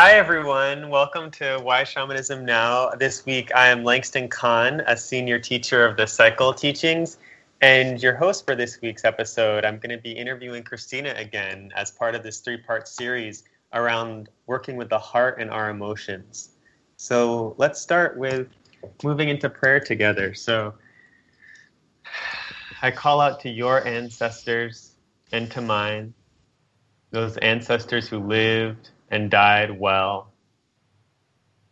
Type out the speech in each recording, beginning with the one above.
Hi, everyone. Welcome to Why Shamanism Now. This week, I am Langston Kahn, a senior teacher of the Cycle Teachings, and your host for this week's episode. I'm going to be interviewing Christina again as part of this three part series around working with the heart and our emotions. So let's start with moving into prayer together. So I call out to your ancestors and to mine, those ancestors who lived and died well.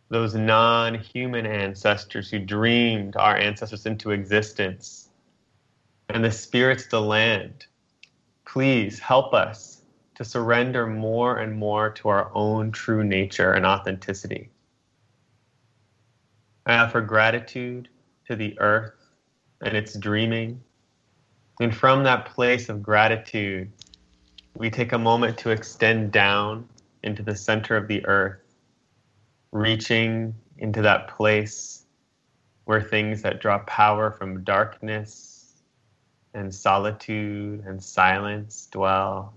Those non human ancestors who dreamed our ancestors into existence. And the spirits of the land, please help us to surrender more and more to our own true nature and authenticity. I offer gratitude to the earth and its dreaming. And from that place of gratitude, we take a moment to extend down into the center of the earth, reaching into that place where things that draw power from darkness and solitude and silence dwell,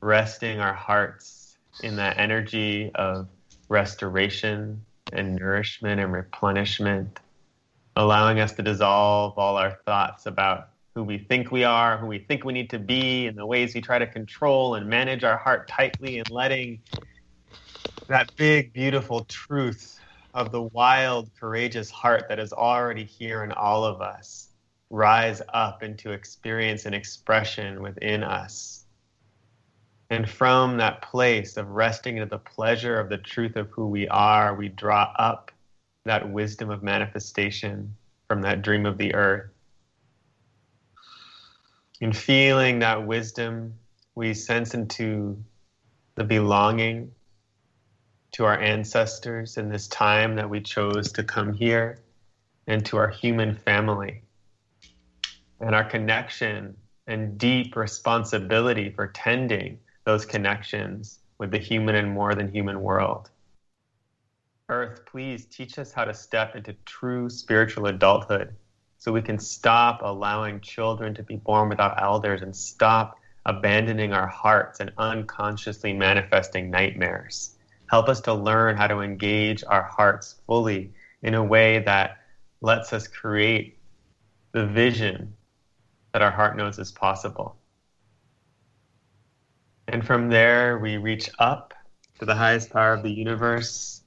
resting our hearts in that energy of restoration and nourishment and replenishment, allowing us to dissolve all our thoughts about who we think we are, who we think we need to be, and the ways we try to control and manage our heart tightly, and letting that big, beautiful truth of the wild, courageous heart that is already here in all of us rise up into experience and expression within us. And from that place of resting into the pleasure of the truth of who we are, we draw up that wisdom of manifestation from that dream of the earth in feeling that wisdom, we sense into the belonging to our ancestors in this time that we chose to come here and to our human family and our connection and deep responsibility for tending those connections with the human and more than human world. Earth, please teach us how to step into true spiritual adulthood so we can stop allowing children to be born without elders and stop abandoning our hearts and unconsciously manifesting nightmares. Help us to learn how to engage our hearts fully in a way that lets us create the vision that our heart knows is possible. And from there, we reach up to the highest power of the universe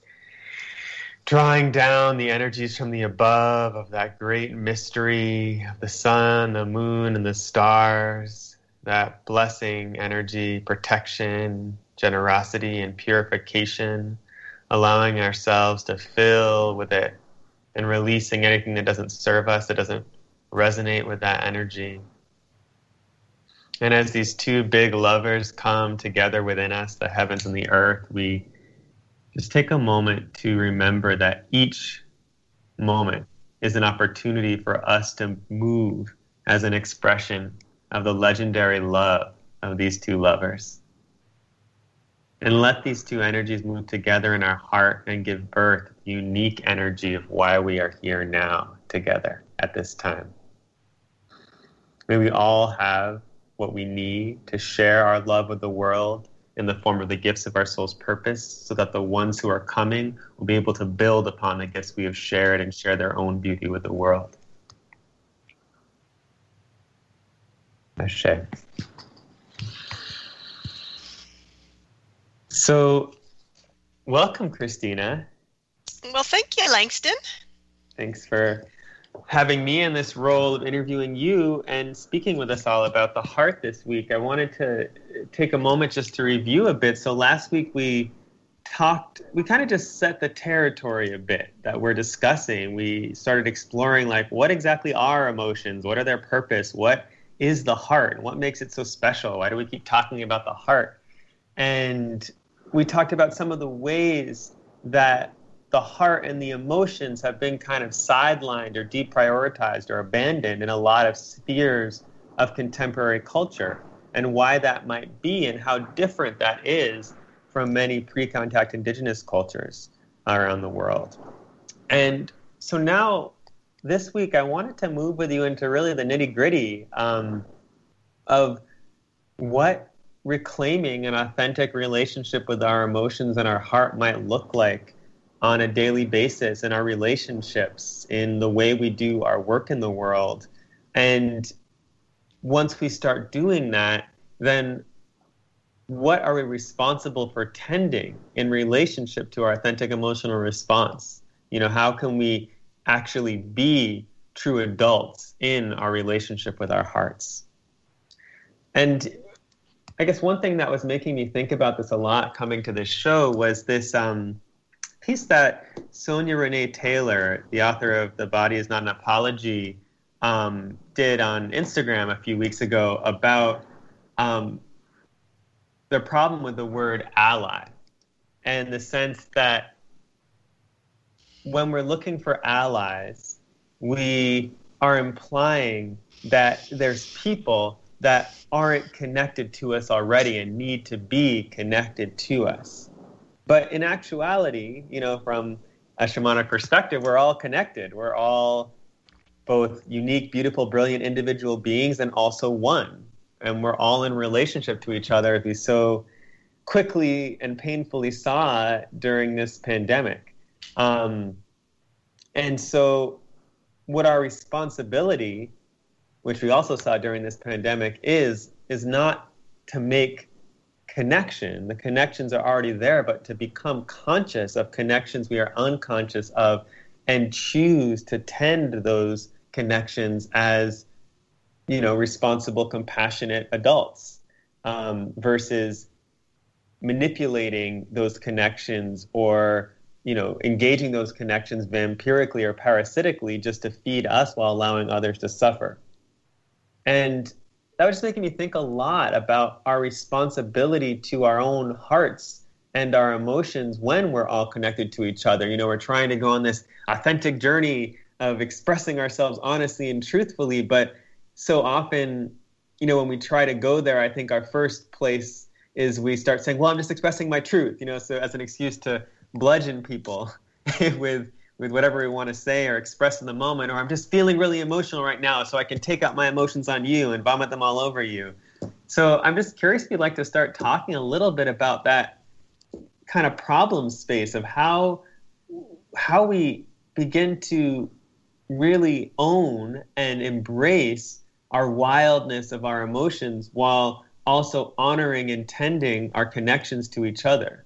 drawing down the energies from the above of that great mystery of the sun, the moon, and the stars, that blessing energy, protection, generosity, and purification, allowing ourselves to fill with it and releasing anything that doesn't serve us, that doesn't resonate with that energy. And as these two big lovers come together within us, the heavens and the earth, we just take a moment to remember that each moment is an opportunity for us to move as an expression of the legendary love of these two lovers. And let these two energies move together in our heart and give birth the unique energy of why we are here now together at this time. May we all have what we need to share our love with the world in the form of the gifts of our soul's purpose, so that the ones who are coming will be able to build upon the gifts we have shared and share their own beauty with the world. Ashe. So, welcome, Christina. Well, thank you, Langston. Thanks for having me in this role of interviewing you and speaking with us all about the heart this week. I wanted to take a moment just to review a bit. So last week we talked we kind of just set the territory a bit that we're discussing. We started exploring like what exactly are emotions? What are their purpose? What is the heart? What makes it so special? Why do we keep talking about the heart? And we talked about some of the ways that the heart and the emotions have been kind of sidelined or deprioritized or abandoned in a lot of spheres of contemporary culture and why that might be and how different that is from many pre contact indigenous cultures around the world. And so now, this week, I wanted to move with you into really the nitty gritty um, of what reclaiming an authentic relationship with our emotions and our heart might look like on a daily basis in our relationships, in the way we do our work in the world. And once we start doing that, then what are we responsible for tending in relationship to our authentic emotional response? You know, how can we actually be true adults in our relationship with our hearts? And I guess one thing that was making me think about this a lot coming to this show was this um, piece that Sonya Renee Taylor, the author of The Body is Not an Apology, um, did on Instagram a few weeks ago about um, the problem with the word ally and the sense that when we're looking for allies, we are implying that there's people that aren't connected to us already and need to be connected to us. But in actuality, you know, from a shamanic perspective, we're all connected. We're all both unique, beautiful, brilliant individual beings and also one. And we're all in relationship to each other as we so quickly and painfully saw during this pandemic. Um, and so, what our responsibility, which we also saw during this pandemic, is is not to make connection. The connections are already there, but to become conscious of connections we are unconscious of and choose to tend those connections as you know responsible compassionate adults um, versus manipulating those connections or you know engaging those connections vampirically or parasitically just to feed us while allowing others to suffer and that was just making me think a lot about our responsibility to our own hearts and our emotions when we're all connected to each other. You know, we're trying to go on this authentic journey of expressing ourselves honestly and truthfully, but so often, you know, when we try to go there, I think our first place is we start saying, "Well, I'm just expressing my truth," you know, so as an excuse to bludgeon people with with whatever we want to say or express in the moment, or I'm just feeling really emotional right now, so I can take out my emotions on you and vomit them all over you. So I'm just curious if you'd like to start talking a little bit about that kind of problem space of how how we begin to really own and embrace our wildness of our emotions while also honoring and tending our connections to each other.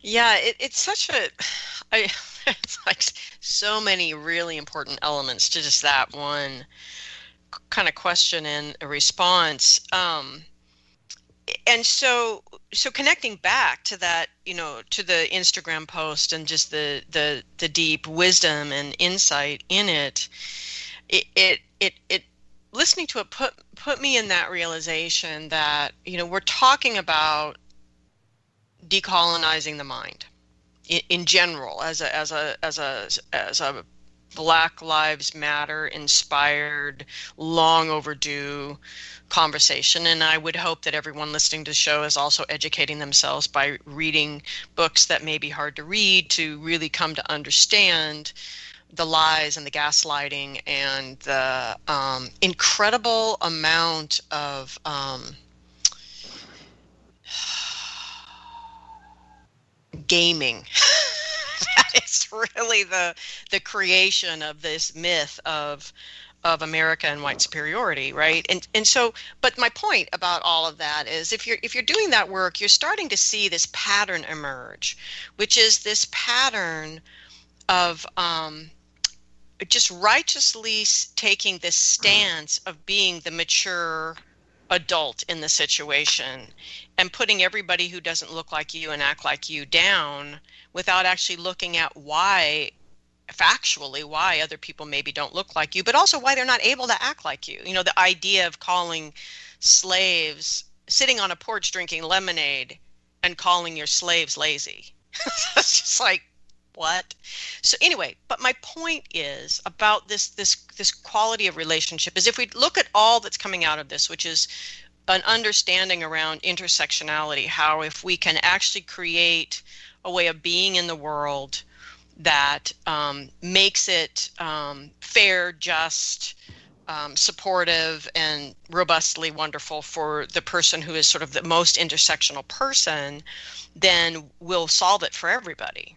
Yeah, it, it's such a, I, it's like so many really important elements to just that one kind of question and a response. Um, and so, so connecting back to that, you know, to the Instagram post and just the the the deep wisdom and insight in it, it it it, it listening to it put put me in that realization that you know we're talking about decolonizing the mind in, in general as a as a as a as a Black Lives Matter inspired, long overdue conversation. And I would hope that everyone listening to the show is also educating themselves by reading books that may be hard to read to really come to understand the lies and the gaslighting and the um, incredible amount of um, gaming. that is really the the creation of this myth of of America and white superiority, right? And and so, but my point about all of that is, if you're if you're doing that work, you're starting to see this pattern emerge, which is this pattern of um, just righteously taking this stance of being the mature adult in the situation and putting everybody who doesn't look like you and act like you down without actually looking at why factually why other people maybe don't look like you but also why they're not able to act like you you know the idea of calling slaves sitting on a porch drinking lemonade and calling your slaves lazy. That's just like what? So anyway, but my point is about this this this quality of relationship is if we look at all that's coming out of this, which is an understanding around intersectionality, how if we can actually create a way of being in the world that um, makes it um, fair, just, um, supportive, and robustly wonderful for the person who is sort of the most intersectional person, then we'll solve it for everybody.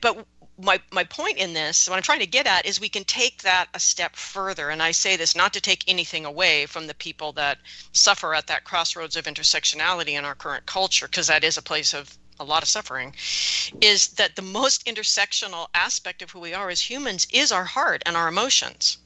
But my my point in this, what I'm trying to get at, is we can take that a step further. And I say this not to take anything away from the people that suffer at that crossroads of intersectionality in our current culture, because that is a place of a lot of suffering, is that the most intersectional aspect of who we are as humans is our heart and our emotions.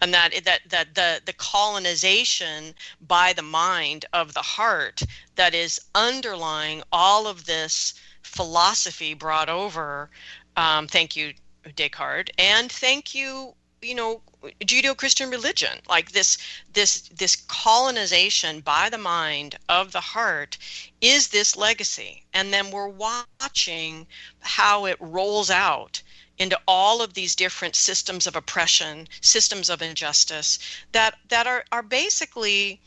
And that that that the the colonization by the mind of the heart that is underlying all of this philosophy brought over um, thank you, Descartes, and thank you, you know, Judeo-Christian religion. Like this, this, this colonization by the mind of the heart is this legacy, and then we're watching how it rolls out into all of these different systems of oppression, systems of injustice that that are are basically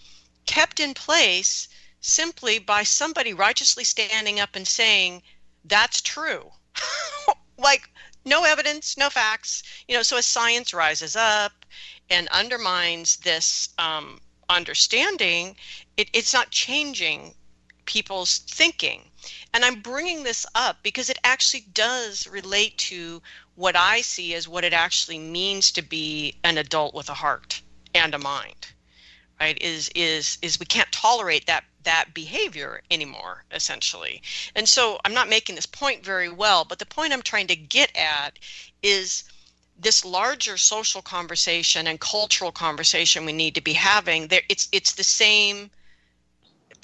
kept in place simply by somebody righteously standing up and saying that's true like no evidence, no facts. You know, so as science rises up and undermines this um, understanding, it, it's not changing people's thinking. And I'm bringing this up because it actually does relate to what I see as what it actually means to be an adult with a heart and a mind. Right? Is is is we can't tolerate that that behavior anymore, essentially. And so I'm not making this point very well, but the point I'm trying to get at is this larger social conversation and cultural conversation we need to be having there it's it's the same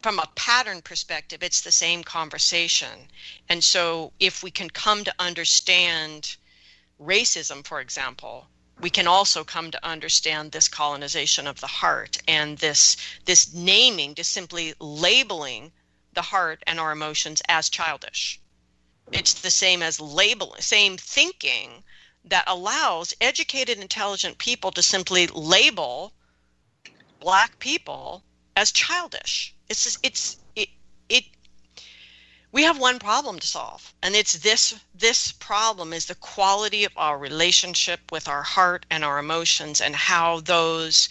from a pattern perspective it's the same conversation and so if we can come to understand racism for example we can also come to understand this colonization of the heart and this this naming just simply labeling the heart and our emotions as childish. It's the same as labeling same thinking that allows educated intelligent people to simply label black people as childish. It's it's it, it we have one problem to solve and it's this this problem is the quality of our relationship with our heart and our emotions and how those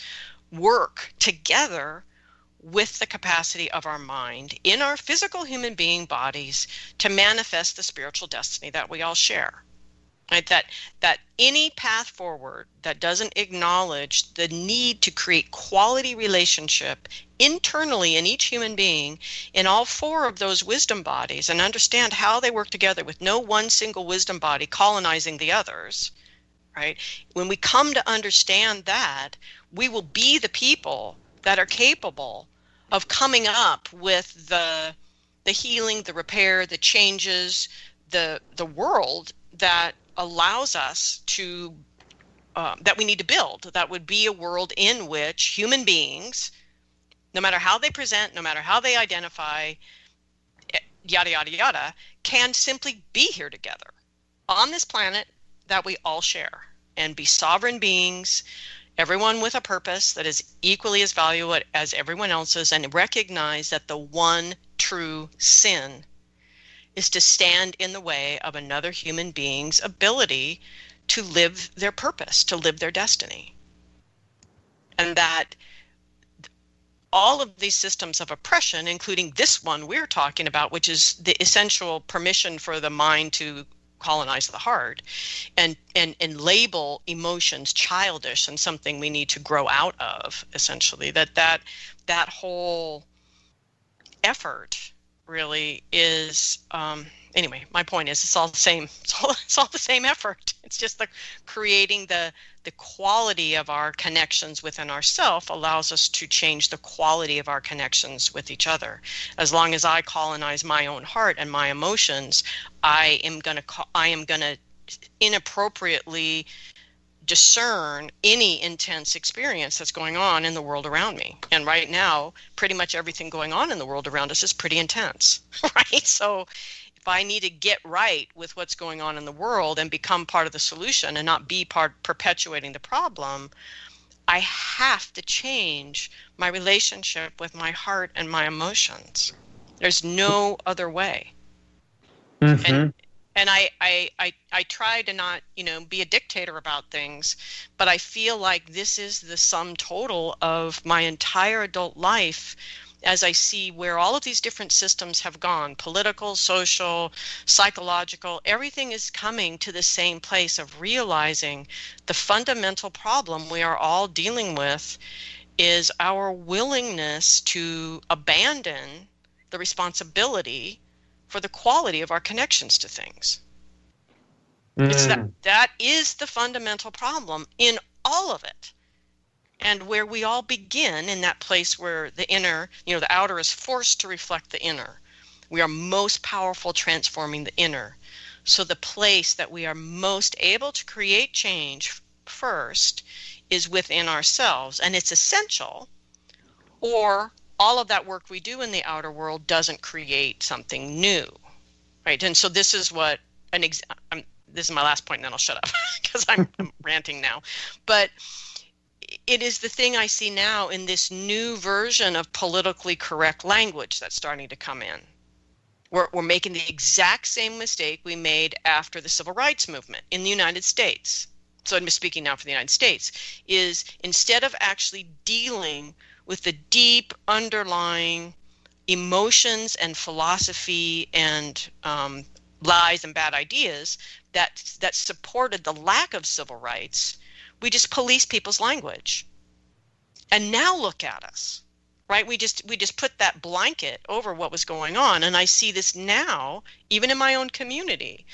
work together with the capacity of our mind in our physical human being bodies to manifest the spiritual destiny that we all share right that that any path forward that doesn't acknowledge the need to create quality relationship internally in each human being in all four of those wisdom bodies and understand how they work together with no one single wisdom body colonizing the others right? When we come to understand that we will be the people that are capable of coming up with the the healing the repair the changes the the world that allows us to uh, that we need to build. That would be a world in which human beings no matter how they present no matter how they identify eh, yada yada yada can simply be here together on this planet that we all share and be sovereign beings everyone with a purpose that is equally as valuable as everyone else's and recognize that the one true sin is to stand in the way of another human being's ability to live their purpose, to live their destiny. And that all of these systems of oppression, including this one we're talking about, which is the essential permission for the mind to colonize the heart and, and, and label emotions childish and something we need to grow out of, essentially, that that, that whole effort really is um, anyway my point is it's all the same it's all, it's all the same effort. It's just the creating the the quality of our connections within ourself allows us to change the quality of our connections with each other. As long as i colonize my own heart and my emotions i am going to i am going to inappropriately discern any intense experience that's going on in the world around me. And right now, pretty much everything going on in the world around us is pretty intense, right? So if I need to get right with what's going on in the world and become part of the solution and not be part perpetuating the problem, I have to change my relationship with my heart and my emotions. There's no other way. Mm-hmm. And, and I, I, I, I try to not, you know, be a dictator about things, but I feel like this is the sum total of my entire adult life as I see where all of these different systems have gone political, social, psychological everything is coming to the same place of realizing the fundamental problem we are all dealing with is our willingness to abandon the responsibility for the quality of our connections to things. Mm. It's that mm. that is the fundamental problem in all of it. And where we all begin in that place where the inner, you know, the outer is forced to reflect the inner. We are most powerful transforming the inner. So the place that we are most able to create change first is within ourselves and it's essential or all of that work we do in the outer world doesn't create something new right? And so this is what an ex- I'm, this is my last point and then i'll shut up because I'm, I'm ranting now. But it is the thing i see now in this new version of politically correct language that's starting to come in. We're, we're making the exact same mistake we made after the civil rights movement in the united states. So i'm speaking now for the united states is instead of actually dealing with the deep underlying emotions and philosophy and um, lies and bad ideas that that supported the lack of civil rights, we just police people's language. And now look at us. Right? We just we just put that blanket over what was going on. And I see this now, even in my own community,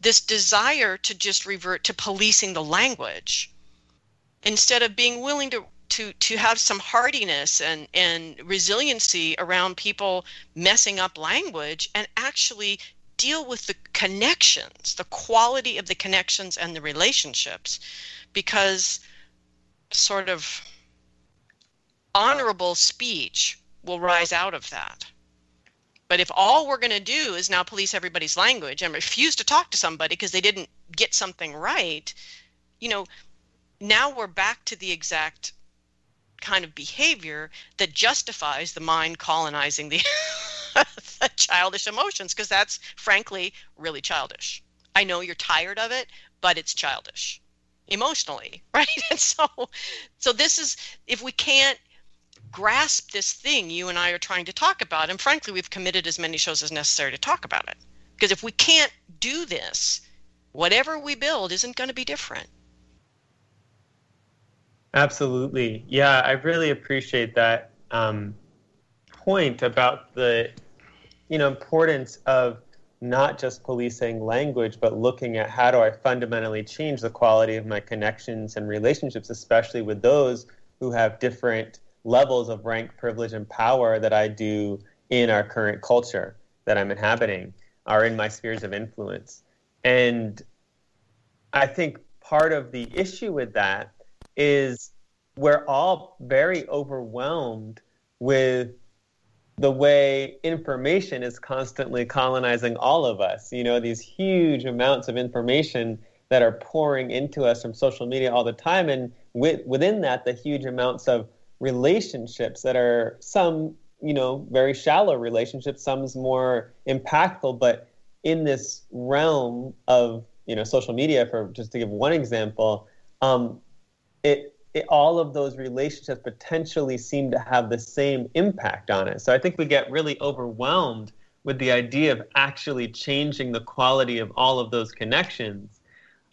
this desire to just revert to policing the language instead of being willing to to to have some hardiness and and resiliency around people messing up language and actually deal with the connections the quality of the connections and the relationships. Because sort of honorable speech will rise out of that. But if all we're going to do is now police everybody's language and refuse to talk to somebody because they didn't get something right you know now we're back to the exact kind of behavior that justifies the mind colonizing the, the childish emotions because that's frankly really childish. I know you're tired of it, but it's childish emotionally, right? And so so this is if we can't grasp this thing you and I are trying to talk about and frankly we've committed as many shows as necessary to talk about it. Because if we can't do this, whatever we build isn't going to be different. Absolutely. Yeah, I really appreciate that um, point about the you know importance of not just policing language, but looking at how do I fundamentally change the quality of my connections and relationships, especially with those who have different levels of rank, privilege, and power that I do in our current culture that I'm inhabiting, are in my spheres of influence. And I think part of the issue with that is we're all very overwhelmed with the way information is constantly colonizing all of us. You know, these huge amounts of information that are pouring into us from social media all the time. And with, within that, the huge amounts of relationships that are some, you know, very shallow relationships, some's more impactful. But in this realm of, you know, social media, for just to give one example, um, it it, all of those relationships potentially seem to have the same impact on it. So I think we get really overwhelmed with the idea of actually changing the quality of all of those connections.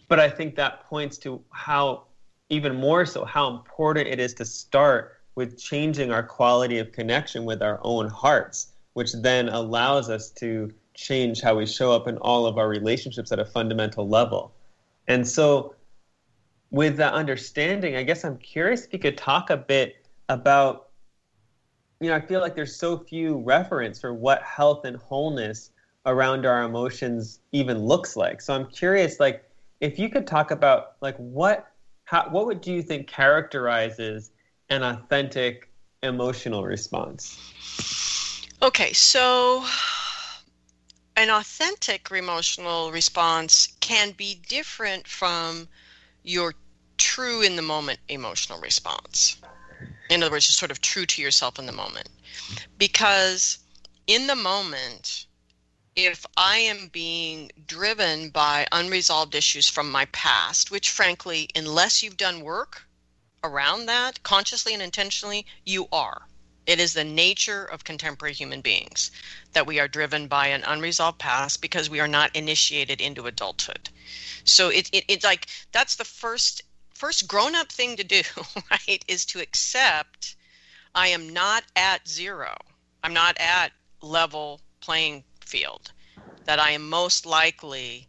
But I think that points to how, even more so, how important it is to start with changing our quality of connection with our own hearts, which then allows us to change how we show up in all of our relationships at a fundamental level. And so with that understanding, I guess I'm curious if you could talk a bit about, you know, I feel like there's so few reference for what health and wholeness around our emotions even looks like. So I'm curious, like, if you could talk about, like, what, how, what would do you think characterizes an authentic emotional response? Okay, so an authentic emotional response can be different from your true in the moment emotional response. In other words, just sort of true to yourself in the moment. Because in the moment, if I am being driven by unresolved issues from my past, which frankly, unless you've done work around that consciously and intentionally, you are. It is the nature of contemporary human beings that we are driven by an unresolved past because we are not initiated into adulthood. So it, it it's like that's the first first grown up thing to do, right? Is to accept I am not at zero. I'm not at level playing field. That I am most likely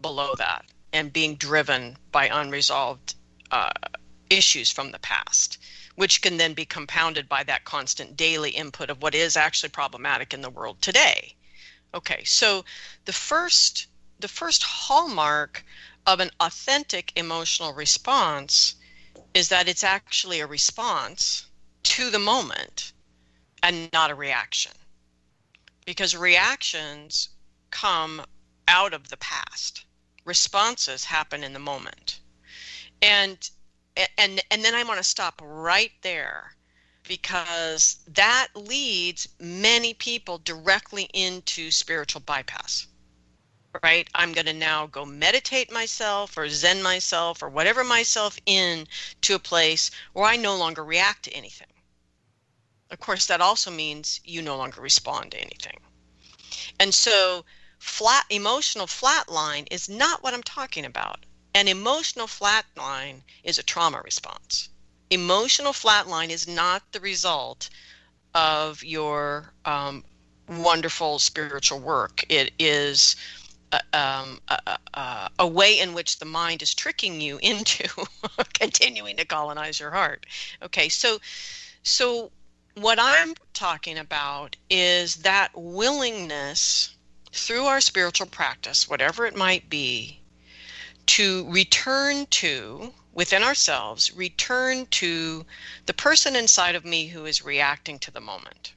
below that and being driven by unresolved uh, issues from the past which can then be compounded by that constant daily input of what is actually problematic in the world today. Okay, so the first the first hallmark of an authentic emotional response is that it's actually a response to the moment and not a reaction. Because reactions come out of the past. Responses happen in the moment. And and and then I want to stop right there because that leads many people directly into spiritual bypass. Right? I'm going to now go meditate myself or zen myself or whatever myself in to a place where I no longer react to anything. Of course, that also means you no longer respond to anything. And so, flat emotional flatline is not what I'm talking about. An emotional flatline is a trauma response. Emotional flatline is not the result of your um, wonderful spiritual work. It is a, um, a, a, a, way in which the mind is tricking you into continuing to colonize your heart. Okay, so so what I'm talking about is that willingness through our spiritual practice, whatever it might be, to return to within ourselves, return to the person inside of me who is reacting to the moment.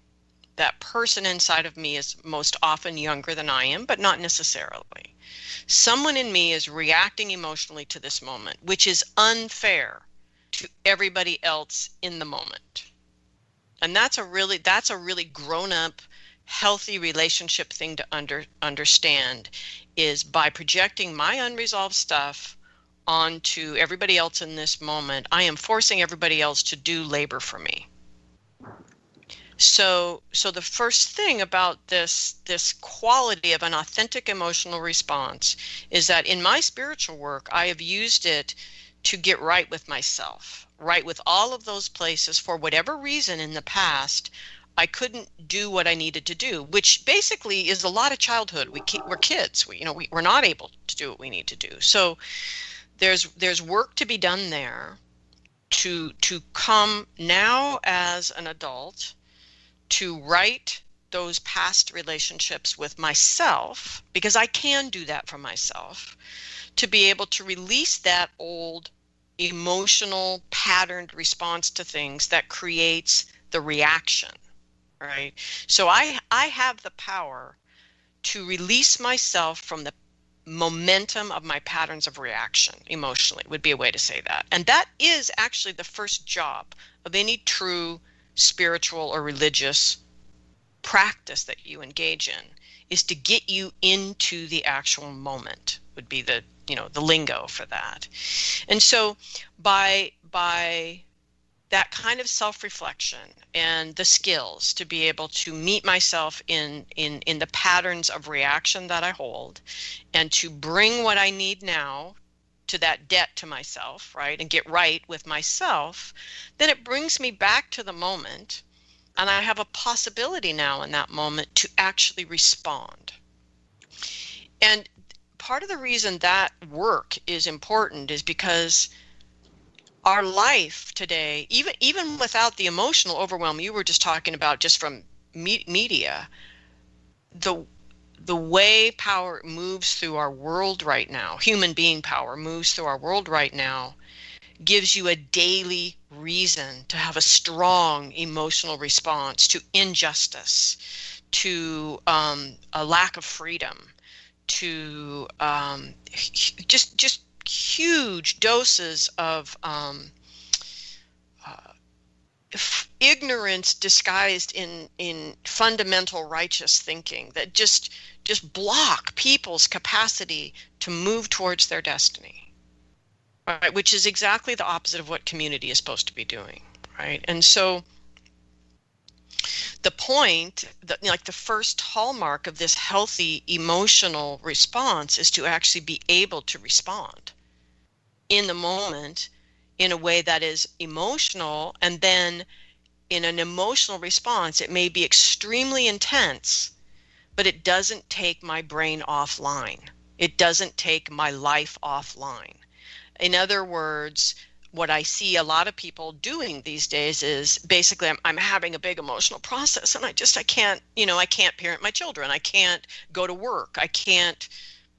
That person inside of me is most often younger than I am, but not necessarily. Someone in me is reacting emotionally to this moment, which is unfair to everybody else in the moment. And that's a really that's a really grown up healthy relationship thing to under, understand is by projecting my unresolved stuff onto everybody else in this moment, I am forcing everybody else to do labor for me. So so the first thing about this this quality of an authentic emotional response is that in my spiritual work I have used it to get right with myself, right with all of those places for whatever reason in the past I couldn't do what I needed to do, which basically is a lot of childhood. We keep, we're kids. We you know we, we're not able to do what we need to do. So there's there's work to be done there to to come now as an adult to write those past relationships with myself because I can do that for myself to be able to release that old emotional patterned response to things that creates the reaction right? So I I have the power to release myself from the momentum of my patterns of reaction emotionally would be a way to say that. And that is actually the first job of any true spiritual or religious practice that you engage in is to get you into the actual moment would be the you know the lingo for that. And so by by that kind of self-reflection and the skills to be able to meet myself in in in the patterns of reaction that I hold and to bring what I need now to that debt to myself, right? And get right with myself, then it brings me back to the moment and I have a possibility now in that moment to actually respond. And part of the reason that work is important is because our life today, even even without the emotional overwhelm you were just talking about, just from me- media, the the way power moves through our world right now, human being power moves through our world right now, gives you a daily reason to have a strong emotional response to injustice, to um, a lack of freedom, to um, just just huge doses of um, ignorance disguised in in fundamental righteous thinking that just just block people's capacity to move towards their destiny. Right? Which is exactly the opposite of what community is supposed to be doing right? And so the point that like the first hallmark of this healthy emotional response is to actually be able to respond. In the moment in a way that is emotional and then in an emotional response it may be extremely intense but it doesn't take my brain offline. It doesn't take my life offline. In other words what I see a lot of people doing these days is basically I'm, I'm having a big emotional process and I just I can't you know I can't parent my children. I can't go to work. I can't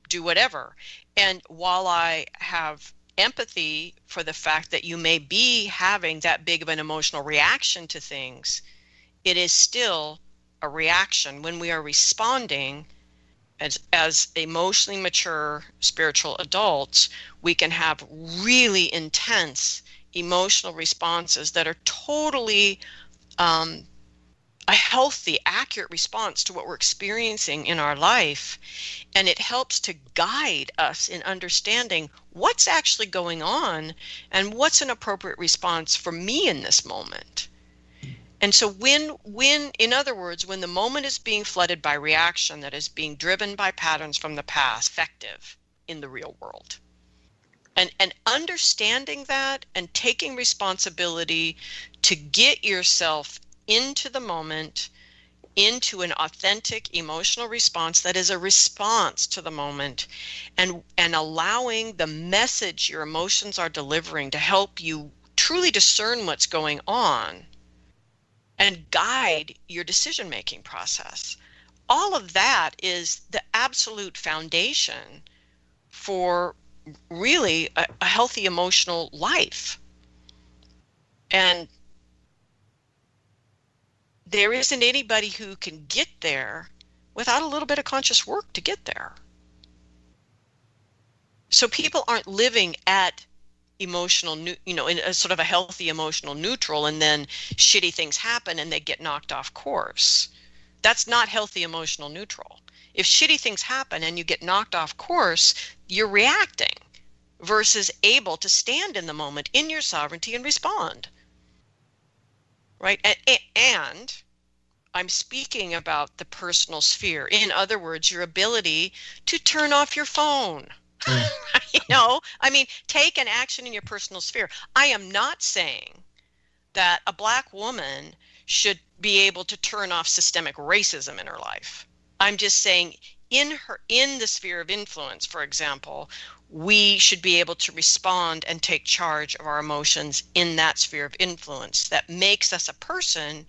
do whatever. And while I have empathy for the fact that you may be having that big of an emotional reaction to things it is still a reaction. When we are responding as, as emotionally mature spiritual adults, we can have really intense emotional responses that are totally um, a healthy, accurate response to what we're experiencing in our life. And it helps to guide us in understanding what's actually going on and what's an appropriate response for me in this moment. And so when when in other words, when the moment is being flooded by reaction that is being driven by patterns from the past, effective in the real world. And and understanding that and taking responsibility to get yourself into the moment into an authentic emotional response that is a response to the moment and and allowing the message your emotions are delivering to help you truly discern what's going on and guide your decision making process. All of that is the absolute foundation for really a, a healthy emotional life. And there isn't anybody who can get there without a little bit of conscious work to get there. So people aren't living at emotional you know in a sort of a healthy emotional neutral and then shitty things happen and they get knocked off course. That's not healthy emotional neutral. If shitty things happen and you get knocked off course you're reacting versus able to stand in the moment in your sovereignty and respond. Right? And, and I'm speaking about the personal sphere. In other words, your ability to turn off your phone. Mm. you know, I mean, take an action in your personal sphere. I am not saying that a black woman should be able to turn off systemic racism in her life. I'm just saying in her in the sphere of influence, for example, we should be able to respond and take charge of our emotions in that sphere of influence that makes us a person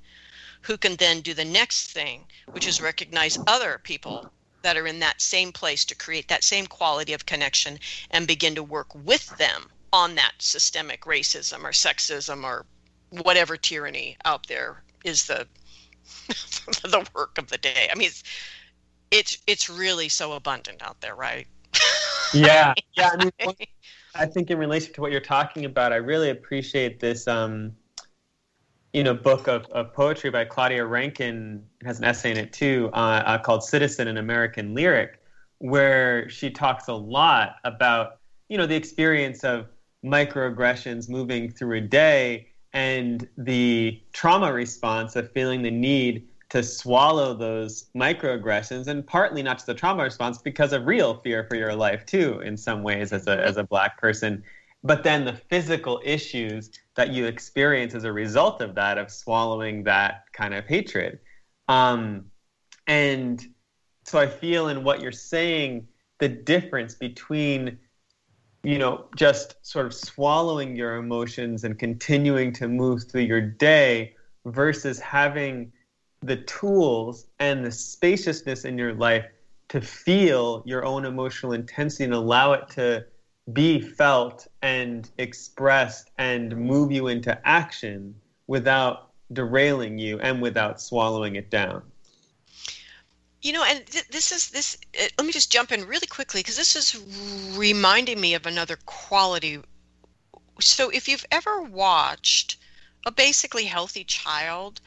who can then do the next thing, which is recognize other people that are in that same place to create that same quality of connection and begin to work with them on that systemic racism or sexism or whatever tyranny out there is the the work of the day. I mean, it's it's, it's really so abundant out there, right? yeah, yeah. I mean, I think in relation to what you're talking about, I really appreciate this. Um, you know book of, of poetry by Claudia Rankine it has an essay in it too uh, uh, called Citizen and American Lyric, where she talks a lot about you know the experience of microaggressions moving through a day and the trauma response of feeling the need to swallow those microaggressions and partly not just the trauma response because of real fear for your life too in some ways as a as a black person but then the physical issues that you experience as a result of that of swallowing that kind of hatred. Um, and so i feel in what you're saying the difference between you know just sort of swallowing your emotions and continuing to move through your day versus having the tools and the spaciousness in your life to feel your own emotional intensity and allow it to be felt and expressed and move you into action without derailing you and without swallowing it down. You know and th- this is this uh, let me just jump in really quickly because this is reminding me of another quality. So if you've ever watched a basically healthy child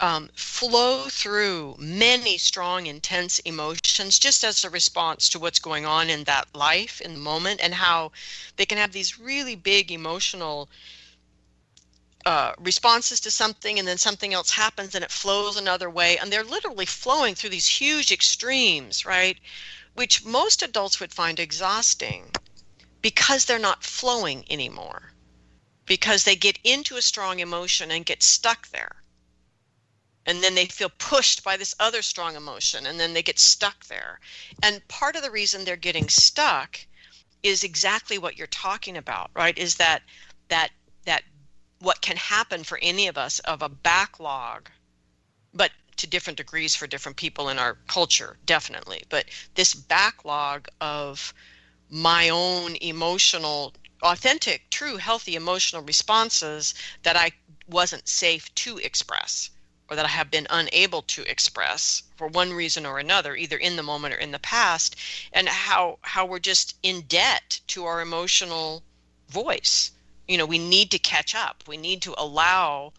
um, flow through many strong, intense emotions just as a response to what's going on in that life in the moment, and how they can have these really big emotional uh, responses to something, and then something else happens and it flows another way. And they're literally flowing through these huge extremes, right? Which most adults would find exhausting because they're not flowing anymore, because they get into a strong emotion and get stuck there and then they feel pushed by this other strong emotion and then they get stuck there. And part of the reason they're getting stuck is exactly what you're talking about right? Is that that that what can happen for any of us of a backlog but to different degrees for different people in our culture definitely. But this backlog of my own emotional authentic true healthy emotional responses that i wasn't safe to express or that I have been unable to express for one reason or another, either in the moment or in the past, and how how we're just in debt to our emotional voice. You know, we need to catch up. We need to allow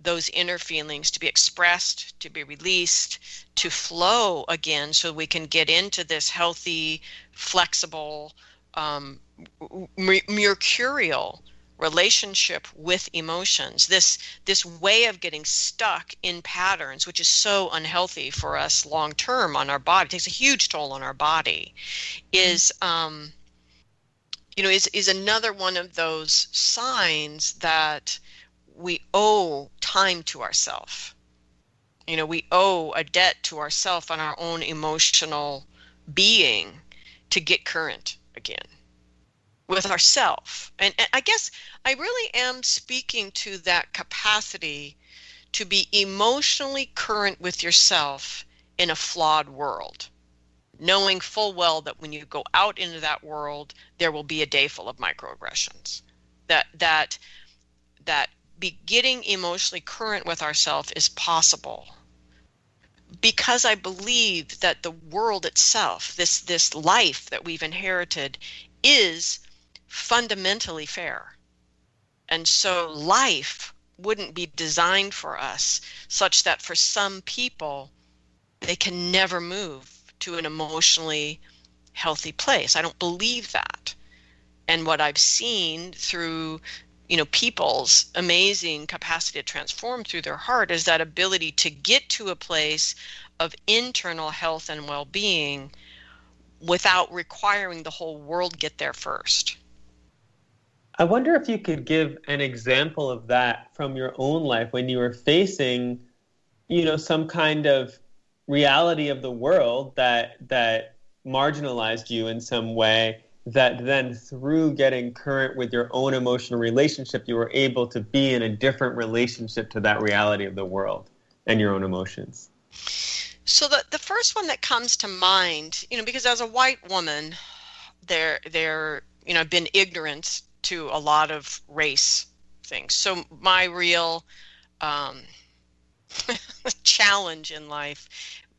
those inner feelings to be expressed, to be released, to flow again, so we can get into this healthy, flexible, um, mercurial relationship with emotions this this way of getting stuck in patterns which is so unhealthy for us long term on our body takes a huge toll on our body is um you know is is another one of those signs that we owe time to ourselves you know we owe a debt to ourselves and our own emotional being to get current again with ourself. And, and, i guess i really am speaking to that capacity to be emotionally current with yourself in a flawed world knowing full well that when you go out into that world there will be a day full of microaggressions. That that that be getting emotionally current with ourselves is possible because i believe that the world itself this this life that we've inherited is fundamentally fair. And so life wouldn't be designed for us such that for some people, they can never move to an emotionally healthy place. I don't believe that. And what I've seen through you know people's amazing capacity to transform through their heart is that ability to get to a place of internal health and well-being without requiring the whole world get there first I wonder if you could give an example of that from your own life when you were facing, you know, some kind of reality of the world that that marginalized you in some way that then through getting current with your own emotional relationship you were able to be in a different relationship to that reality of the world and your own emotions? So the, the first one that comes to mind you know because as a white woman there there you know been ignorant to a lot of race things. So my real um, challenge in life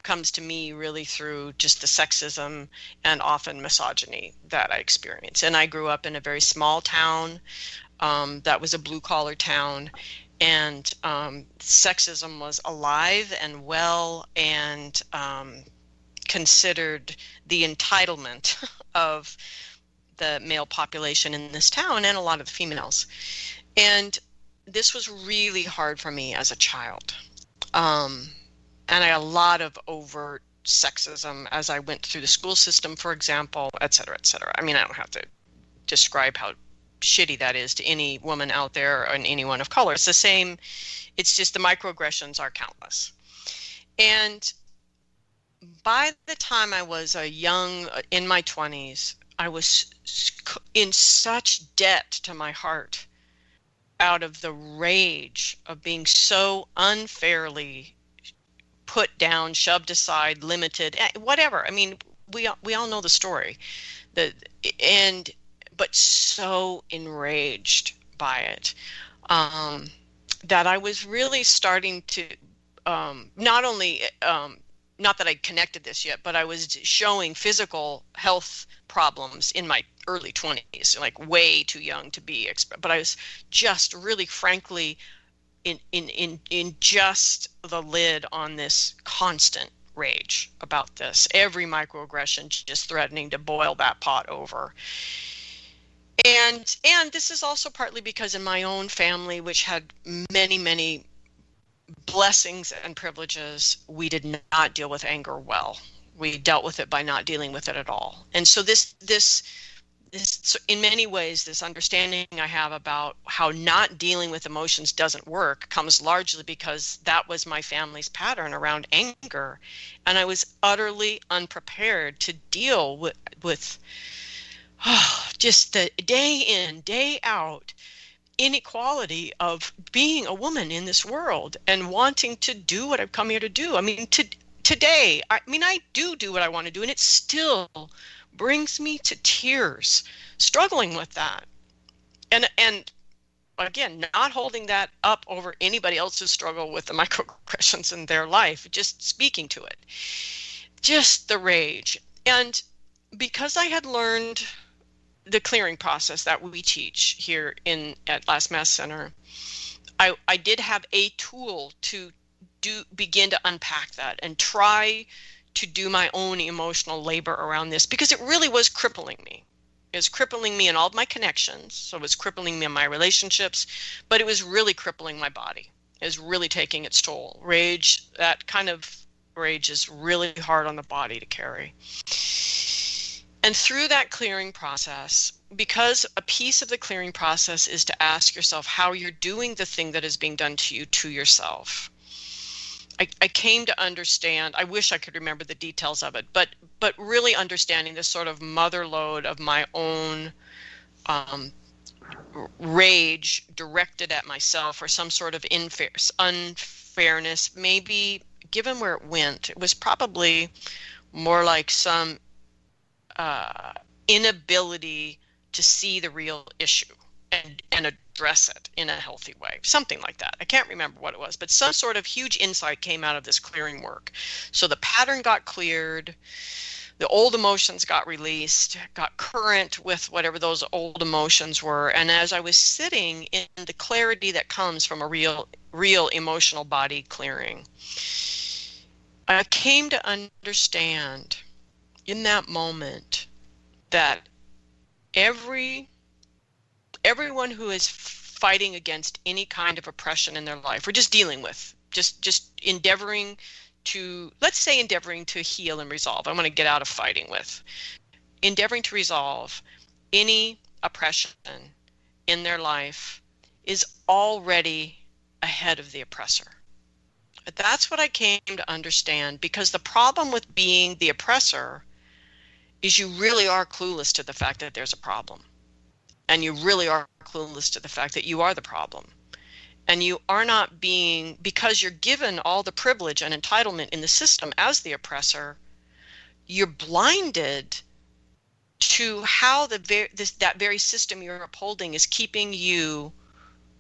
comes to me really through just the sexism and often misogyny that I experience. And I grew up in a very small town um, that was a blue collar town. And um, sexism was alive and well and um, considered the entitlement of the male population in this town and a lot of the females. And this was really hard for me as a child. Um, and I had a lot of overt sexism as I went through the school system, for example, et cetera, et cetera. I mean, I don't have to describe how shitty that is to any woman out there and anyone of color. It's the same, it's just the microaggressions are countless. And by the time I was a young, in my 20s, I was in such debt to my heart out of the rage of being so unfairly put down, shoved aside, limited, eh, whatever. I mean, we we all know the story. The and but so enraged by it um, that I was really starting to um, not only um, not that I connected this yet, but I was showing physical health problems in my early 20s, like way too young to be. But I was just really, frankly, in in in in just the lid on this constant rage about this. Every microaggression just threatening to boil that pot over. And and this is also partly because in my own family, which had many many blessings and privileges, we did not deal with anger well. We dealt with it by not dealing with it at all. And so this this this in many ways this understanding I have about how not dealing with emotions doesn't work comes largely because that was my family's pattern around anger and I was utterly unprepared to deal with with oh, just the day in day out inequality of being a woman in this world and wanting to do what I've come here to do. I mean, to, today, I mean, I do do what I want to do, and it still brings me to tears, struggling with that. And, and again, not holding that up over anybody else's struggle with the microaggressions in their life, just speaking to it. Just the rage. And because I had learned the clearing process that we teach here in at Last Mask Center, I, I did have a tool to do begin to unpack that and try to do my own emotional labor around this because it really was crippling me. It was crippling me in all of my connections. So it was crippling me in my relationships, but it was really crippling my body. It was really taking its toll. Rage, that kind of rage is really hard on the body to carry. And through that clearing process, because a piece of the clearing process is to ask yourself how you're doing the thing that is being done to you to yourself. I, I came to understand i wish i could remember the details of it but but really understanding this sort of mother lode of my own um, rage directed at myself or some sort of unfair, unfairness maybe given where it went it was probably more like some uh, inability to see the real issue and, and address it in a healthy way. Something like that. I can't remember what it was, but some sort of huge insight came out of this clearing work. So the pattern got cleared, the old emotions got released, got current with whatever those old emotions were. And as I was sitting in the clarity that comes from a real, real emotional body clearing, I came to understand in that moment that every everyone who is fighting against any kind of oppression in their life or just dealing with just just endeavoring to let's say endeavoring to heal and resolve i want to get out of fighting with endeavoring to resolve any oppression in their life is already ahead of the oppressor. That's what i came to understand because the problem with being the oppressor is you really are clueless to the fact that there's a problem. And you really are clueless to the fact that you are the problem. And you are not being, because you're given all the privilege and entitlement in the system as the oppressor, you're blinded to how the ver- this, that very system you're upholding is keeping you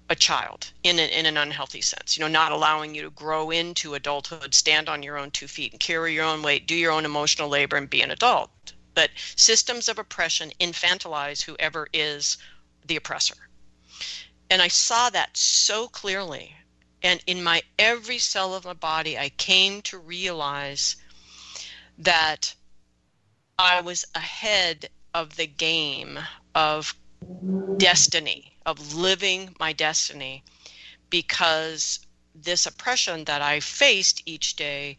a child in in an unhealthy sense you know not allowing you to grow into adulthood stand on your own two feet and carry your own weight do your own emotional labor and be an adult but systems of oppression infantilize whoever is the oppressor. And I saw that so clearly. And in my every cell of my body, I came to realize that I was ahead of the game of destiny, of living my destiny, because this oppression that I faced each day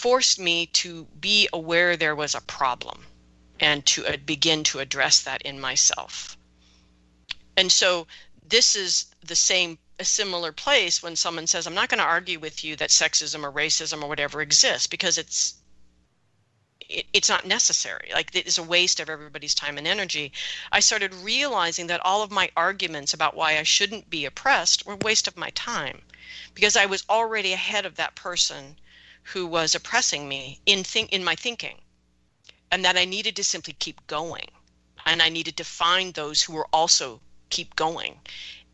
forced me to be aware there was a problem and to uh, begin to address that in myself. And so this is the same a similar place when someone says I'm not going to argue with you that sexism or racism or whatever exists because it's it, it's not necessary. Like it is a waste of everybody's time and energy. I started realizing that all of my arguments about why I shouldn't be oppressed were waste of my time because I was already ahead of that person who was oppressing me in think in my thinking and that I needed to simply keep going. and I needed to find those who were also keep going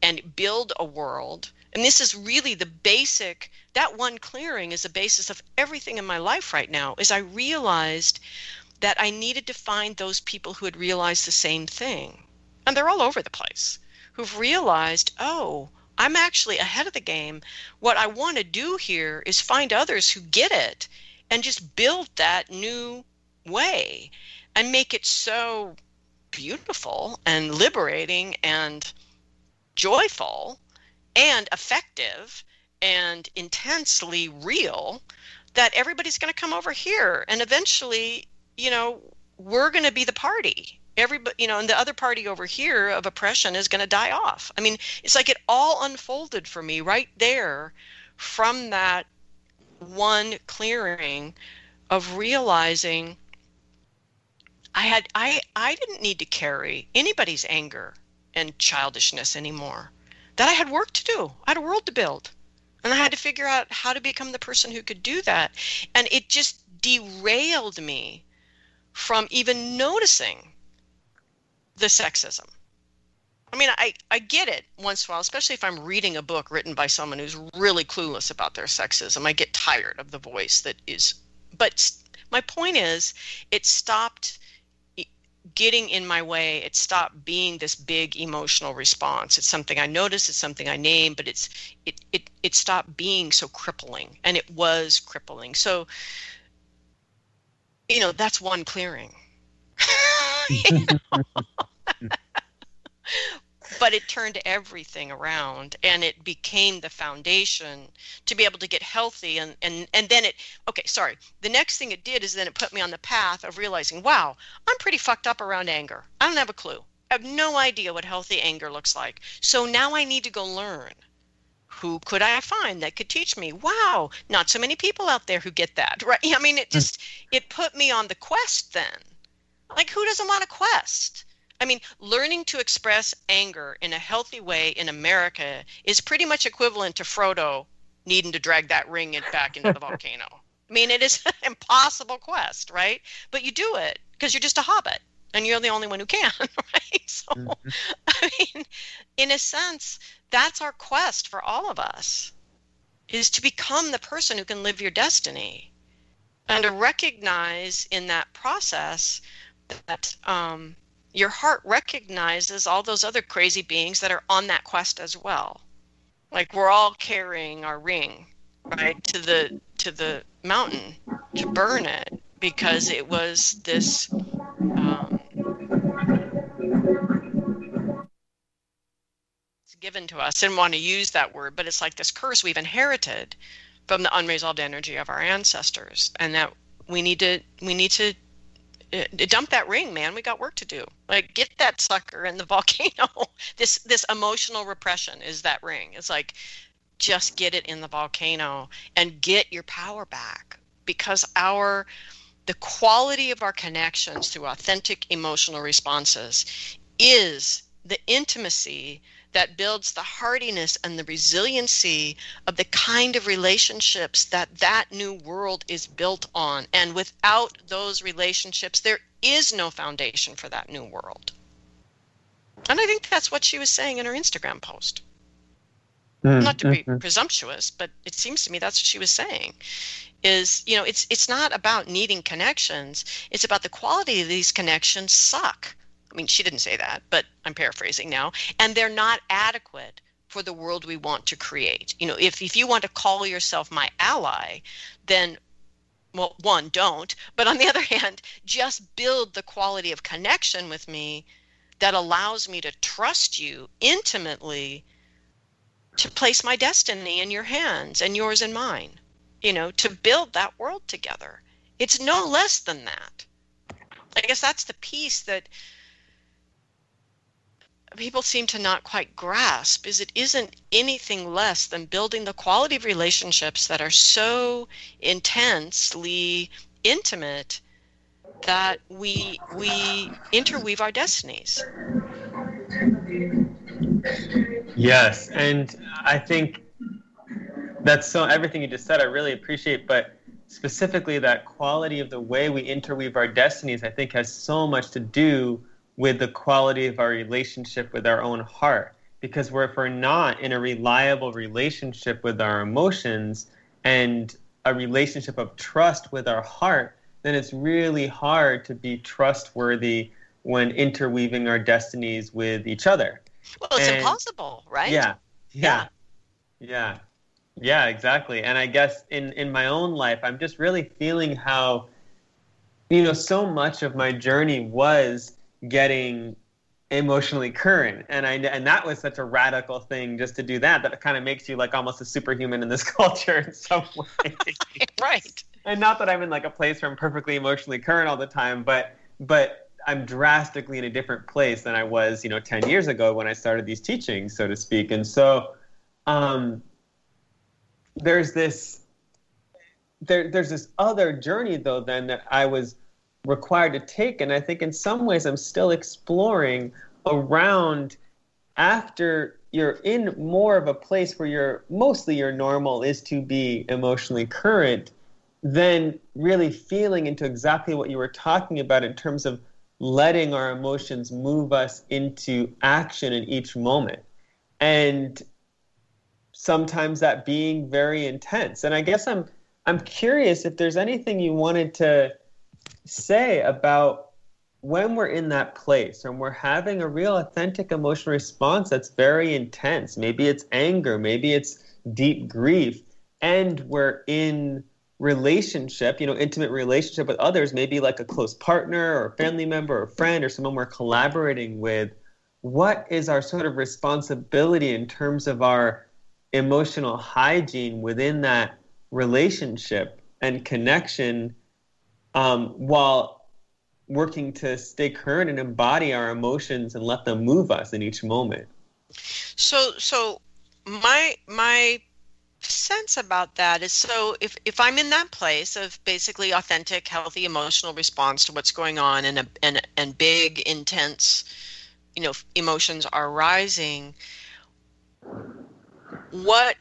and build a world. And this is really the basic that one clearing is the basis of everything in my life right now is I realized that I needed to find those people who had realized the same thing. And they're all over the place. Who've realized, "Oh, I'm actually ahead of the game. What I want to do here is find others who get it and just build that new way and make it so beautiful and liberating and joyful and effective and intensely real that everybody's going to come over here and eventually you know we're going to be the party everybody you know and the other party over here of oppression is going to die off. I mean it's like it all unfolded for me right there from that one clearing of realizing i had i i didn't need to carry anybody's anger and childishness anymore. That i had work to do. I had a world to build. And i had to figure out how to become the person who could do that. And it just derailed me from even noticing the sexism. I mean, I, I get it once in a while, especially if I'm reading a book written by someone who's really clueless about their sexism. I get tired of the voice that is. But my point is, it stopped getting in my way. It stopped being this big emotional response. It's something I notice. It's something I name. But it's it it it stopped being so crippling, and it was crippling. So, you know, that's one clearing. but it turned everything around and it became the foundation to be able to get healthy and and and then it okay sorry. The next thing it did is then it put me on the path of realizing wow i'm pretty fucked up around anger. I don't have a clue. I have no idea what healthy anger looks like. So now i need to go learn. Who could i find that could teach me? Wow not so many people out there who get that right? I mean it just it put me on the quest then like, who doesn't want a quest? I mean, learning to express anger in a healthy way in America is pretty much equivalent to Frodo needing to drag that ring back into the volcano. I mean, it is an impossible quest, right? But you do it because you're just a hobbit and you're the only one who can, right? So, mm-hmm. I mean, in a sense, that's our quest for all of us is to become the person who can live your destiny and to recognize in that process that um, your heart recognizes all those other crazy beings that are on that quest as well. Like we're all carrying our ring, right, to the to the mountain to burn it because it was this. Um, it's given to us. Didn't want to use that word, but it's like this curse we've inherited from the unresolved energy of our ancestors, and that we need to we need to Uh, dump that ring man. We got work to do. Like get that sucker in the volcano. This this emotional repression is that ring. It's like just get it in the volcano and get your power back because our the quality of our connections through authentic emotional responses is the intimacy that builds the hardiness and the resiliency of the kind of relationships that that new world is built on. And without those relationships, there is no foundation for that new world. And I think that's what she was saying in her Instagram post. Mm, Not to be mm-hmm. presumptuous, but it seems to me that's what she was saying. Is you know, it's it's not about needing connections. It's about the quality of these connections suck I mean, she didn't say that, but I'm paraphrasing now. And they're not adequate for the world we want to create. You know, if, if you want to call yourself my ally, then well, one, don't. But on the other hand, just build the quality of connection with me that allows me to trust you intimately to place my destiny in your hands and yours in mine. You know, to build that world together. It's no less than that. I guess that's the piece that people seem to not quite grasp is it isn't anything less than building the quality of relationships that are so intensely intimate that we we interweave our destinies. Yes and i think that's so everything you just said i really appreciate but specifically that quality of the way we interweave our destinies i think has so much to do with the quality of our relationship with our own heart. Because we're, if we're not in a reliable relationship with our emotions and a relationship of trust with our heart, then it's really hard to be trustworthy when interweaving our destinies with each other. Well, it's and, impossible, right? Yeah, yeah, yeah, yeah, exactly. And I guess in in my own life, I'm just really feeling how, you know, so much of my journey was getting emotionally current. And i and that was such a radical thing just to do that that it kind of makes you like almost a superhuman in this culture in some way. Right. And not that i'm in like a place where i'm perfectly emotionally current all the time but but i'm drastically in a different place than i was you know 10 years ago when i started these teachings so to speak. And so um there's this there, there's this other journey though then that i was required to take. And I think in some ways I'm still exploring around after you're in more of a place where you're mostly your normal is to be emotionally current, then really feeling into exactly what you were talking about in terms of letting our emotions move us into action in each moment. And sometimes that being very intense. And I guess I'm I'm curious if there's anything you wanted to say about when we're in that place and we're having a real authentic emotional response that's very intense. Maybe it's anger maybe it's deep grief and we're in relationship you know intimate relationship with others maybe like a close partner or family member or friend or someone we're collaborating with. What is our sort of responsibility in terms of our emotional hygiene within that relationship and connection um, while working to stay current and embody our emotions and let them move us in each moment. So, so my my sense about that is so if if I'm in that place of basically authentic, healthy emotional response to what's going on, and a, and and big, intense, you know, emotions are rising. What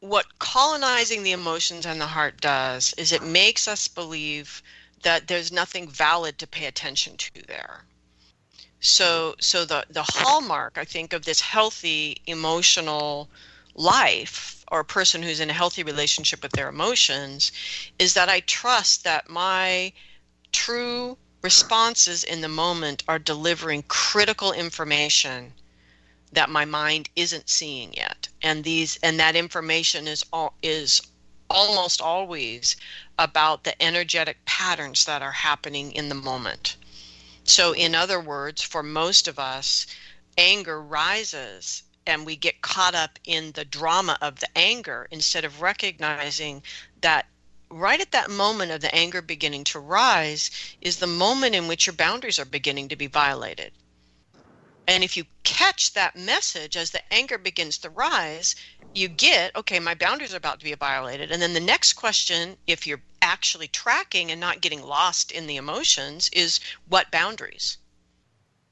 what colonizing the emotions and the heart does is it makes us believe that there's nothing valid to pay attention to there. So so the the hallmark I think of this healthy emotional life or a person who's in a healthy relationship with their emotions is that I trust that my true responses in the moment are delivering critical information that my mind isn't seeing yet and these and that information is all is almost always about the energetic patterns that are happening in the moment. So in other words for most of us anger rises and we get caught up in the drama of the anger instead of recognizing that right at that moment of the anger beginning to rise is the moment in which your boundaries are beginning to be violated and if you catch that message as the anger begins to rise, you get, okay, my boundaries are about to be violated. And then the next question, if you're actually tracking and not getting lost in the emotions, is what boundaries?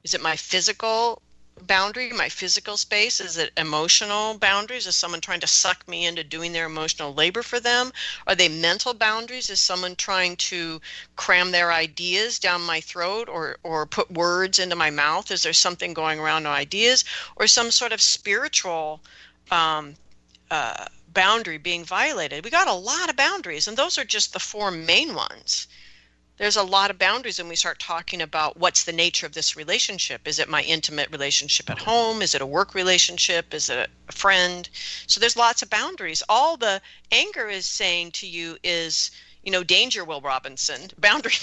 Is it my physical boundary, my physical space? Is it emotional boundaries? Is someone trying to suck me into doing their emotional labor for them? Are they mental boundaries? Is someone trying to cram their ideas down my throat or, or put words into my mouth? Is there something going around no ideas? Or some sort of spiritual um, uh, boundary being violated? We got a lot of boundaries, and those are just the four main ones there's a lot of boundaries when we start talking about what's the nature of this relationship. Is it my intimate relationship at home? Is it a work relationship? Is it a friend? So there's lots of boundaries. All the anger is saying to you is, you know, danger, Will Robinson, boundary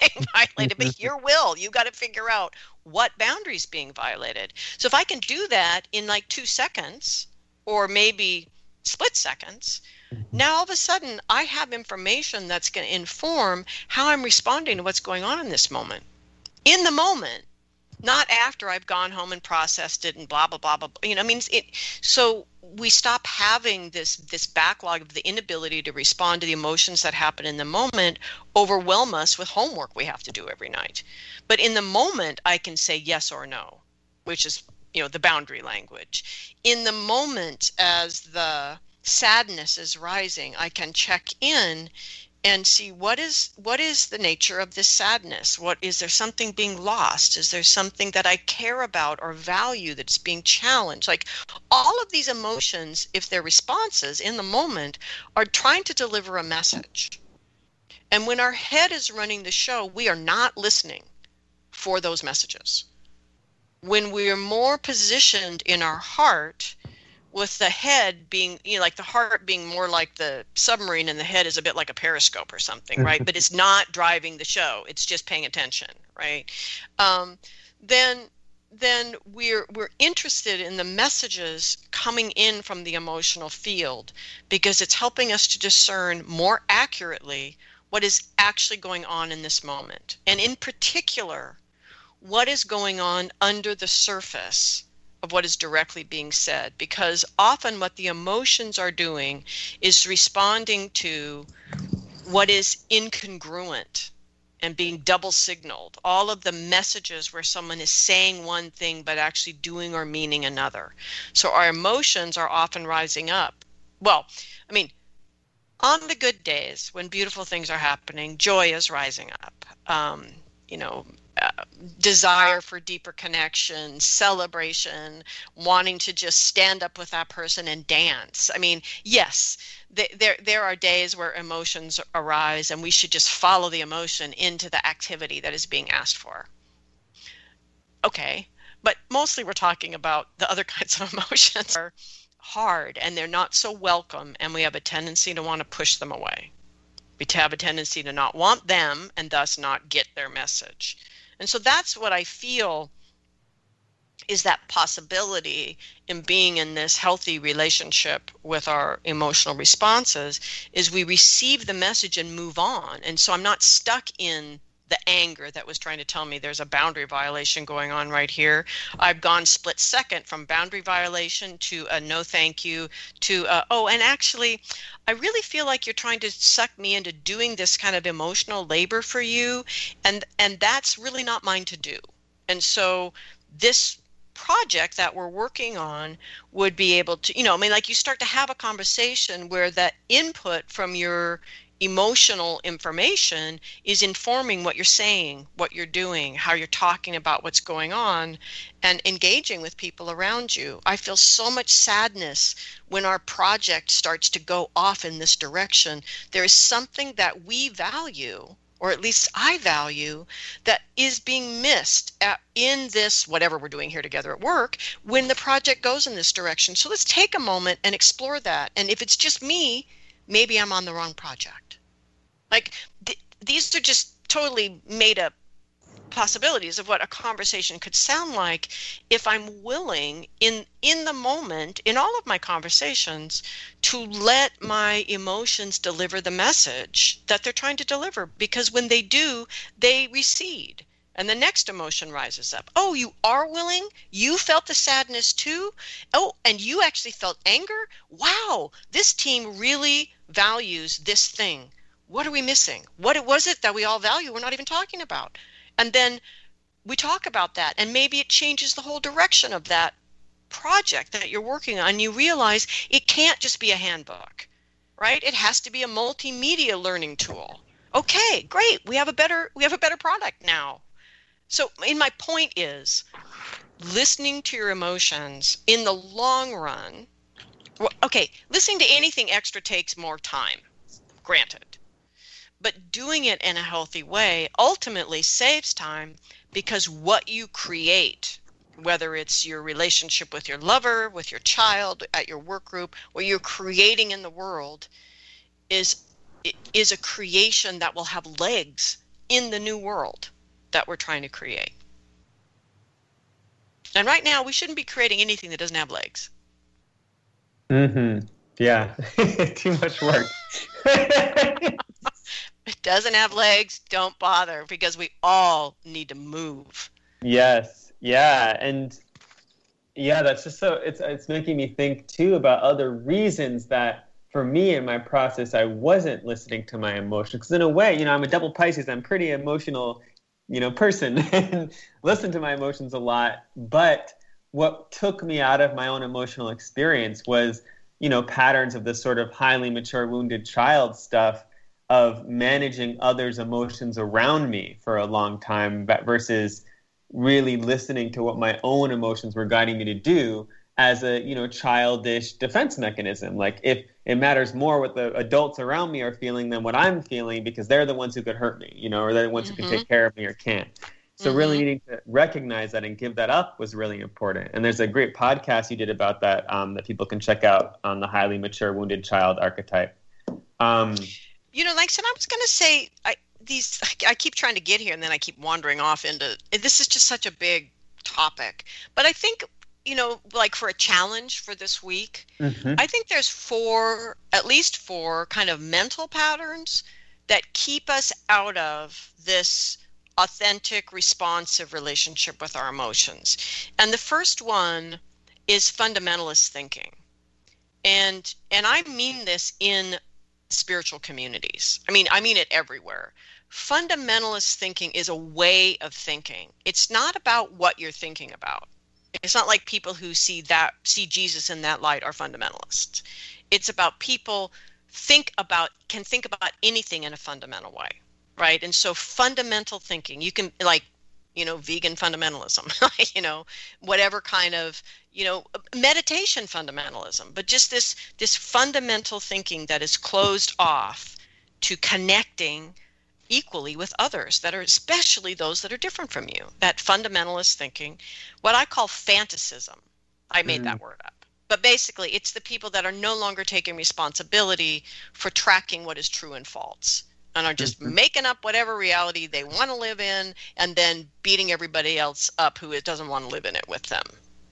being violated, but your will, you got to figure out what boundaries being violated. So if I can do that in like two seconds or maybe split seconds, now all of a sudden I have information that's going to inform how I'm responding to what's going on in this moment. In the moment, not after I've gone home and processed it and blah blah blah blah. You know, I mean, it. So we stop having this this backlog of the inability to respond to the emotions that happen in the moment overwhelm us with homework we have to do every night. But in the moment, I can say yes or no, which is you know the boundary language. In the moment, as the sadness is rising, I can check in and see what is what is the nature of this sadness? What is there something being lost? Is there something that i care about or value that's being challenged? Like all of these emotions if they're responses in the moment are trying to deliver a message. And when our head is running the show we are not listening for those messages. When we're more positioned in our heart with the head being you know like the heart being more like the submarine and the head is a bit like a periscope or something right? But it's not driving the show. It's just paying attention right? Um, then then we're we're interested in the messages coming in from the emotional field because it's helping us to discern more accurately what is actually going on in this moment. And in particular what is going on under the surface of what is directly being said because often what the emotions are doing is responding to what is incongruent and being double signaled all of the messages where someone is saying one thing but actually doing or meaning another. So our emotions are often rising up. Well i mean on the good days when beautiful things are happening joy is rising up. Um, you know desire for deeper connection, celebration, wanting to just stand up with that person and dance. I mean, yes, th- there there are days where emotions arise, and we should just follow the emotion into the activity that is being asked for. Okay, but mostly we're talking about the other kinds of emotions are hard and they're not so welcome, and we have a tendency to want to push them away. We have a tendency to not want them and thus not get their message. And so that's what I feel is that possibility in being in this healthy relationship with our emotional responses is we receive the message and move on. And so I'm not stuck in the anger that was trying to tell me there's a boundary violation going on right here. I've gone split second from boundary violation to a no thank you to a, oh, and actually, I really feel like you're trying to suck me into doing this kind of emotional labor for you, and and that's really not mine to do. And so this project that we're working on would be able to you know i mean like you start to have a conversation where that input from your emotional information is informing what you're saying, what you're doing, how you're talking about what's going on, and engaging with people around you. I feel so much sadness when our project starts to go off in this direction. There is something that we value. Or at least I value that is being missed at, in this, whatever we're doing here together at work, when the project goes in this direction. So let's take a moment and explore that. And if it's just me, maybe I'm on the wrong project. Like th- these are just totally made up possibilities of what a conversation could sound like if I'm willing in in the moment in all of my conversations to let my emotions deliver the message that they're trying to deliver because when they do they recede and the next emotion rises up. Oh, you are willing? You felt the sadness too? Oh, and you actually felt anger? Wow, this team really values this thing. What are we missing? What was it that we all value we're not even talking about? And then we talk about that, and maybe it changes the whole direction of that project that you're working on. You realize it can't just be a handbook, right? It has to be a multimedia learning tool. Okay, great. We have a better we have a better product now. So, in my point is listening to your emotions in the long run. Okay, listening to anything extra takes more time, granted. But doing it in a healthy way ultimately saves time because what you create, whether it's your relationship with your lover, with your child, at your work group, what you're creating in the world is is a creation that will have legs in the new world that we're trying to create. And right now, we shouldn't be creating anything that doesn't have legs. Mm-hmm. Yeah. Too much work. it doesn't have legs. Don't bother because we all need to move. Yes. Yeah. And yeah, that's just so it's it's making me think too about other reasons that for me in my process I wasn't listening to my emotions because in a way, you know, I'm a double Pisces. I'm pretty emotional you know person and listen to my emotions a lot but what took me out of my own emotional experience was you know patterns of this sort of highly mature wounded child stuff of managing others' emotions around me for a long time versus really listening to what my own emotions were guiding me to do as a you know childish defense mechanism like if it matters more what the adults around me are feeling than what i'm feeling because they're the ones who could hurt me you know or they're the ones mm-hmm. who can take mm-hmm. care of me or can't so mm-hmm. really needing to recognize that and give that up was really important and there's a great podcast you did about that um, that people can check out on the highly mature wounded child archetype um, you know like I said i was going to say I, these i keep trying to get here and then i keep wandering off into this is just such a big topic but i think you know, like for a challenge for this week, mm-hmm. I think there's four, at least four kind of mental patterns that keep us out of this authentic, responsive relationship with our emotions. And the first one is fundamentalist thinking. And and I mean this in spiritual communities. I mean, I mean it everywhere. Fundamentalist thinking is a way of thinking. It's not about what you're thinking about it's not like people who see that see Jesus in that light are fundamentalists. It's about people think about can think about anything in a fundamental way, right? And so fundamental thinking, you can like you know vegan fundamentalism you know whatever kind of you know meditation fundamentalism but just this this fundamental thinking that is closed off to connecting equally with others that are especially those that are different from you. That fundamentalist thinking, what I call fantasism. I made mm. that word up. But basically, it's the people that are no longer taking responsibility for tracking what is true and false and are just mm-hmm. making up whatever reality they want to live in and then beating everybody else up who doesn't want to live in it with them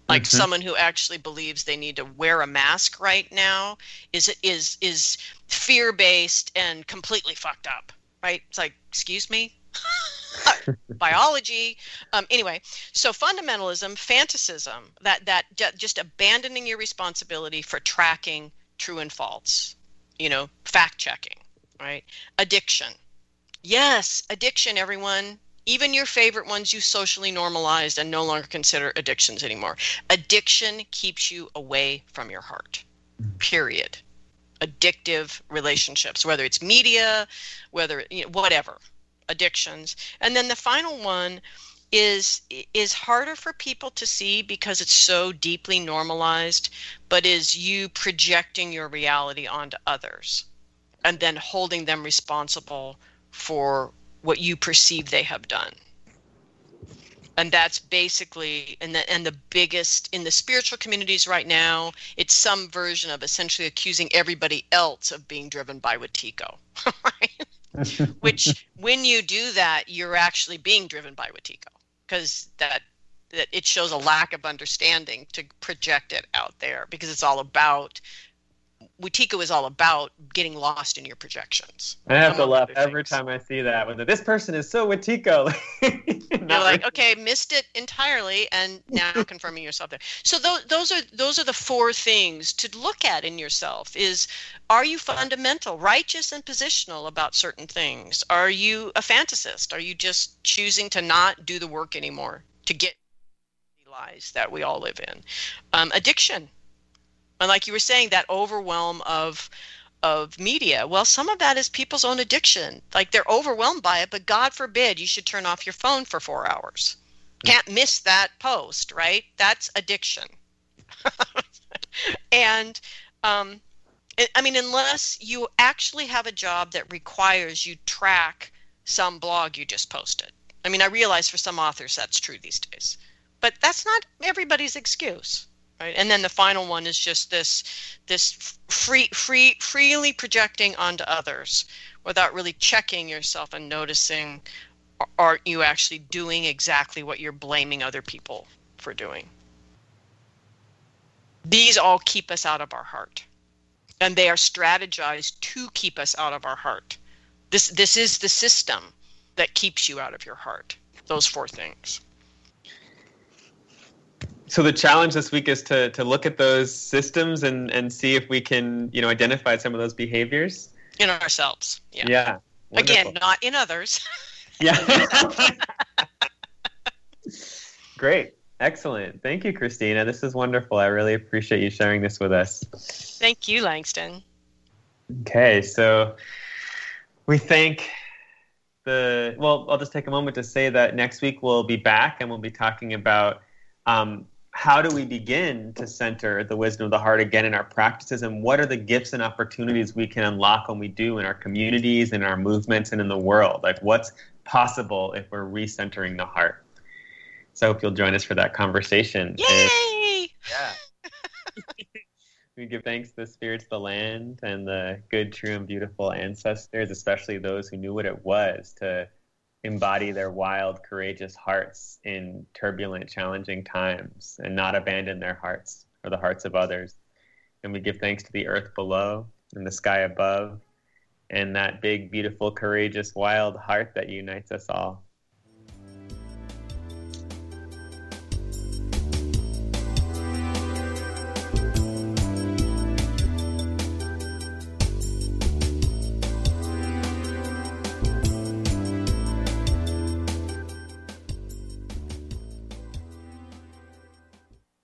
like mm-hmm. someone who actually believes they need to wear a mask right now is is is fear based and completely fucked up right? It's like, excuse me? biology um, anyway so fundamentalism fantasism that that just abandoning your responsibility for tracking true and false you know fact checking right? Addiction. Yes addiction everyone. Even your favorite ones you socially normalized and no longer consider addictions anymore. Addiction keeps you away from your heart period. Addictive relationships, whether it's media, whether you know, whatever, addictions. And then the final one is is harder for people to see because it's so deeply normalized, but is you projecting your reality onto others and then holding them responsible for what you perceive they have done. And that's basically and the and the biggest in the spiritual communities right now it's some version of essentially accusing everybody else of being driven by right? Which when you do that you're actually being driven by Wetiko because that that it shows a lack of understanding to project it out there because it's all about Wetiko is all about getting lost in your projections. I have to laugh every time I see that. When this person is so Wetiko, you're like, okay, missed it entirely, and now confirming yourself there. So those those are those are the four things to look at in yourself. Is are you fundamental, righteous, and positional about certain things? Are you a fantasist? Are you just choosing to not do the work anymore to get the lies that we all live in? Um, addiction and like you were saying that overwhelm of of media. Well some of that is people's own addiction. Like they're overwhelmed by it but god forbid you should turn off your phone for four hours. Can't miss that post right? That's addiction. And um, i mean unless you actually have a job that requires you track some blog you just posted. I mean i realize for some authors that's true these days. But that's not everybody's excuse right? And then the final one is just this this free free freely projecting onto others without really checking yourself and noticing are you actually doing exactly what you're blaming other people for doing? These all keep us out of our heart. And they are strategized to keep us out of our heart. This this is the system that keeps you out of your heart those four things so the challenge this week is to to look at those systems and and see if we can you know identify some of those behaviors in ourselves. Yeah. Yeah. Again, not in others. Yeah. Great. Excellent. Thank you, Christina. This is wonderful. I really appreciate you sharing this with us. Thank you, Langston. Okay, so we thank the well i'll just take a moment to say that next week we'll be back and we'll be talking about um, how do we begin to center the wisdom of the heart again in our practices? And what are the gifts and opportunities we can unlock when we do in our communities in our movements and in the world? Like what's possible if we're recentering the heart? So i hope you'll join us for that conversation. Yay! Yeah. We give thanks to the spirits of the land and the good true and beautiful ancestors especially those who knew what it was to embody their wild, courageous hearts in turbulent, challenging times and not abandon their hearts or the hearts of others. And we give thanks to the earth below and the sky above and that big, beautiful, courageous, wild heart that unites us all.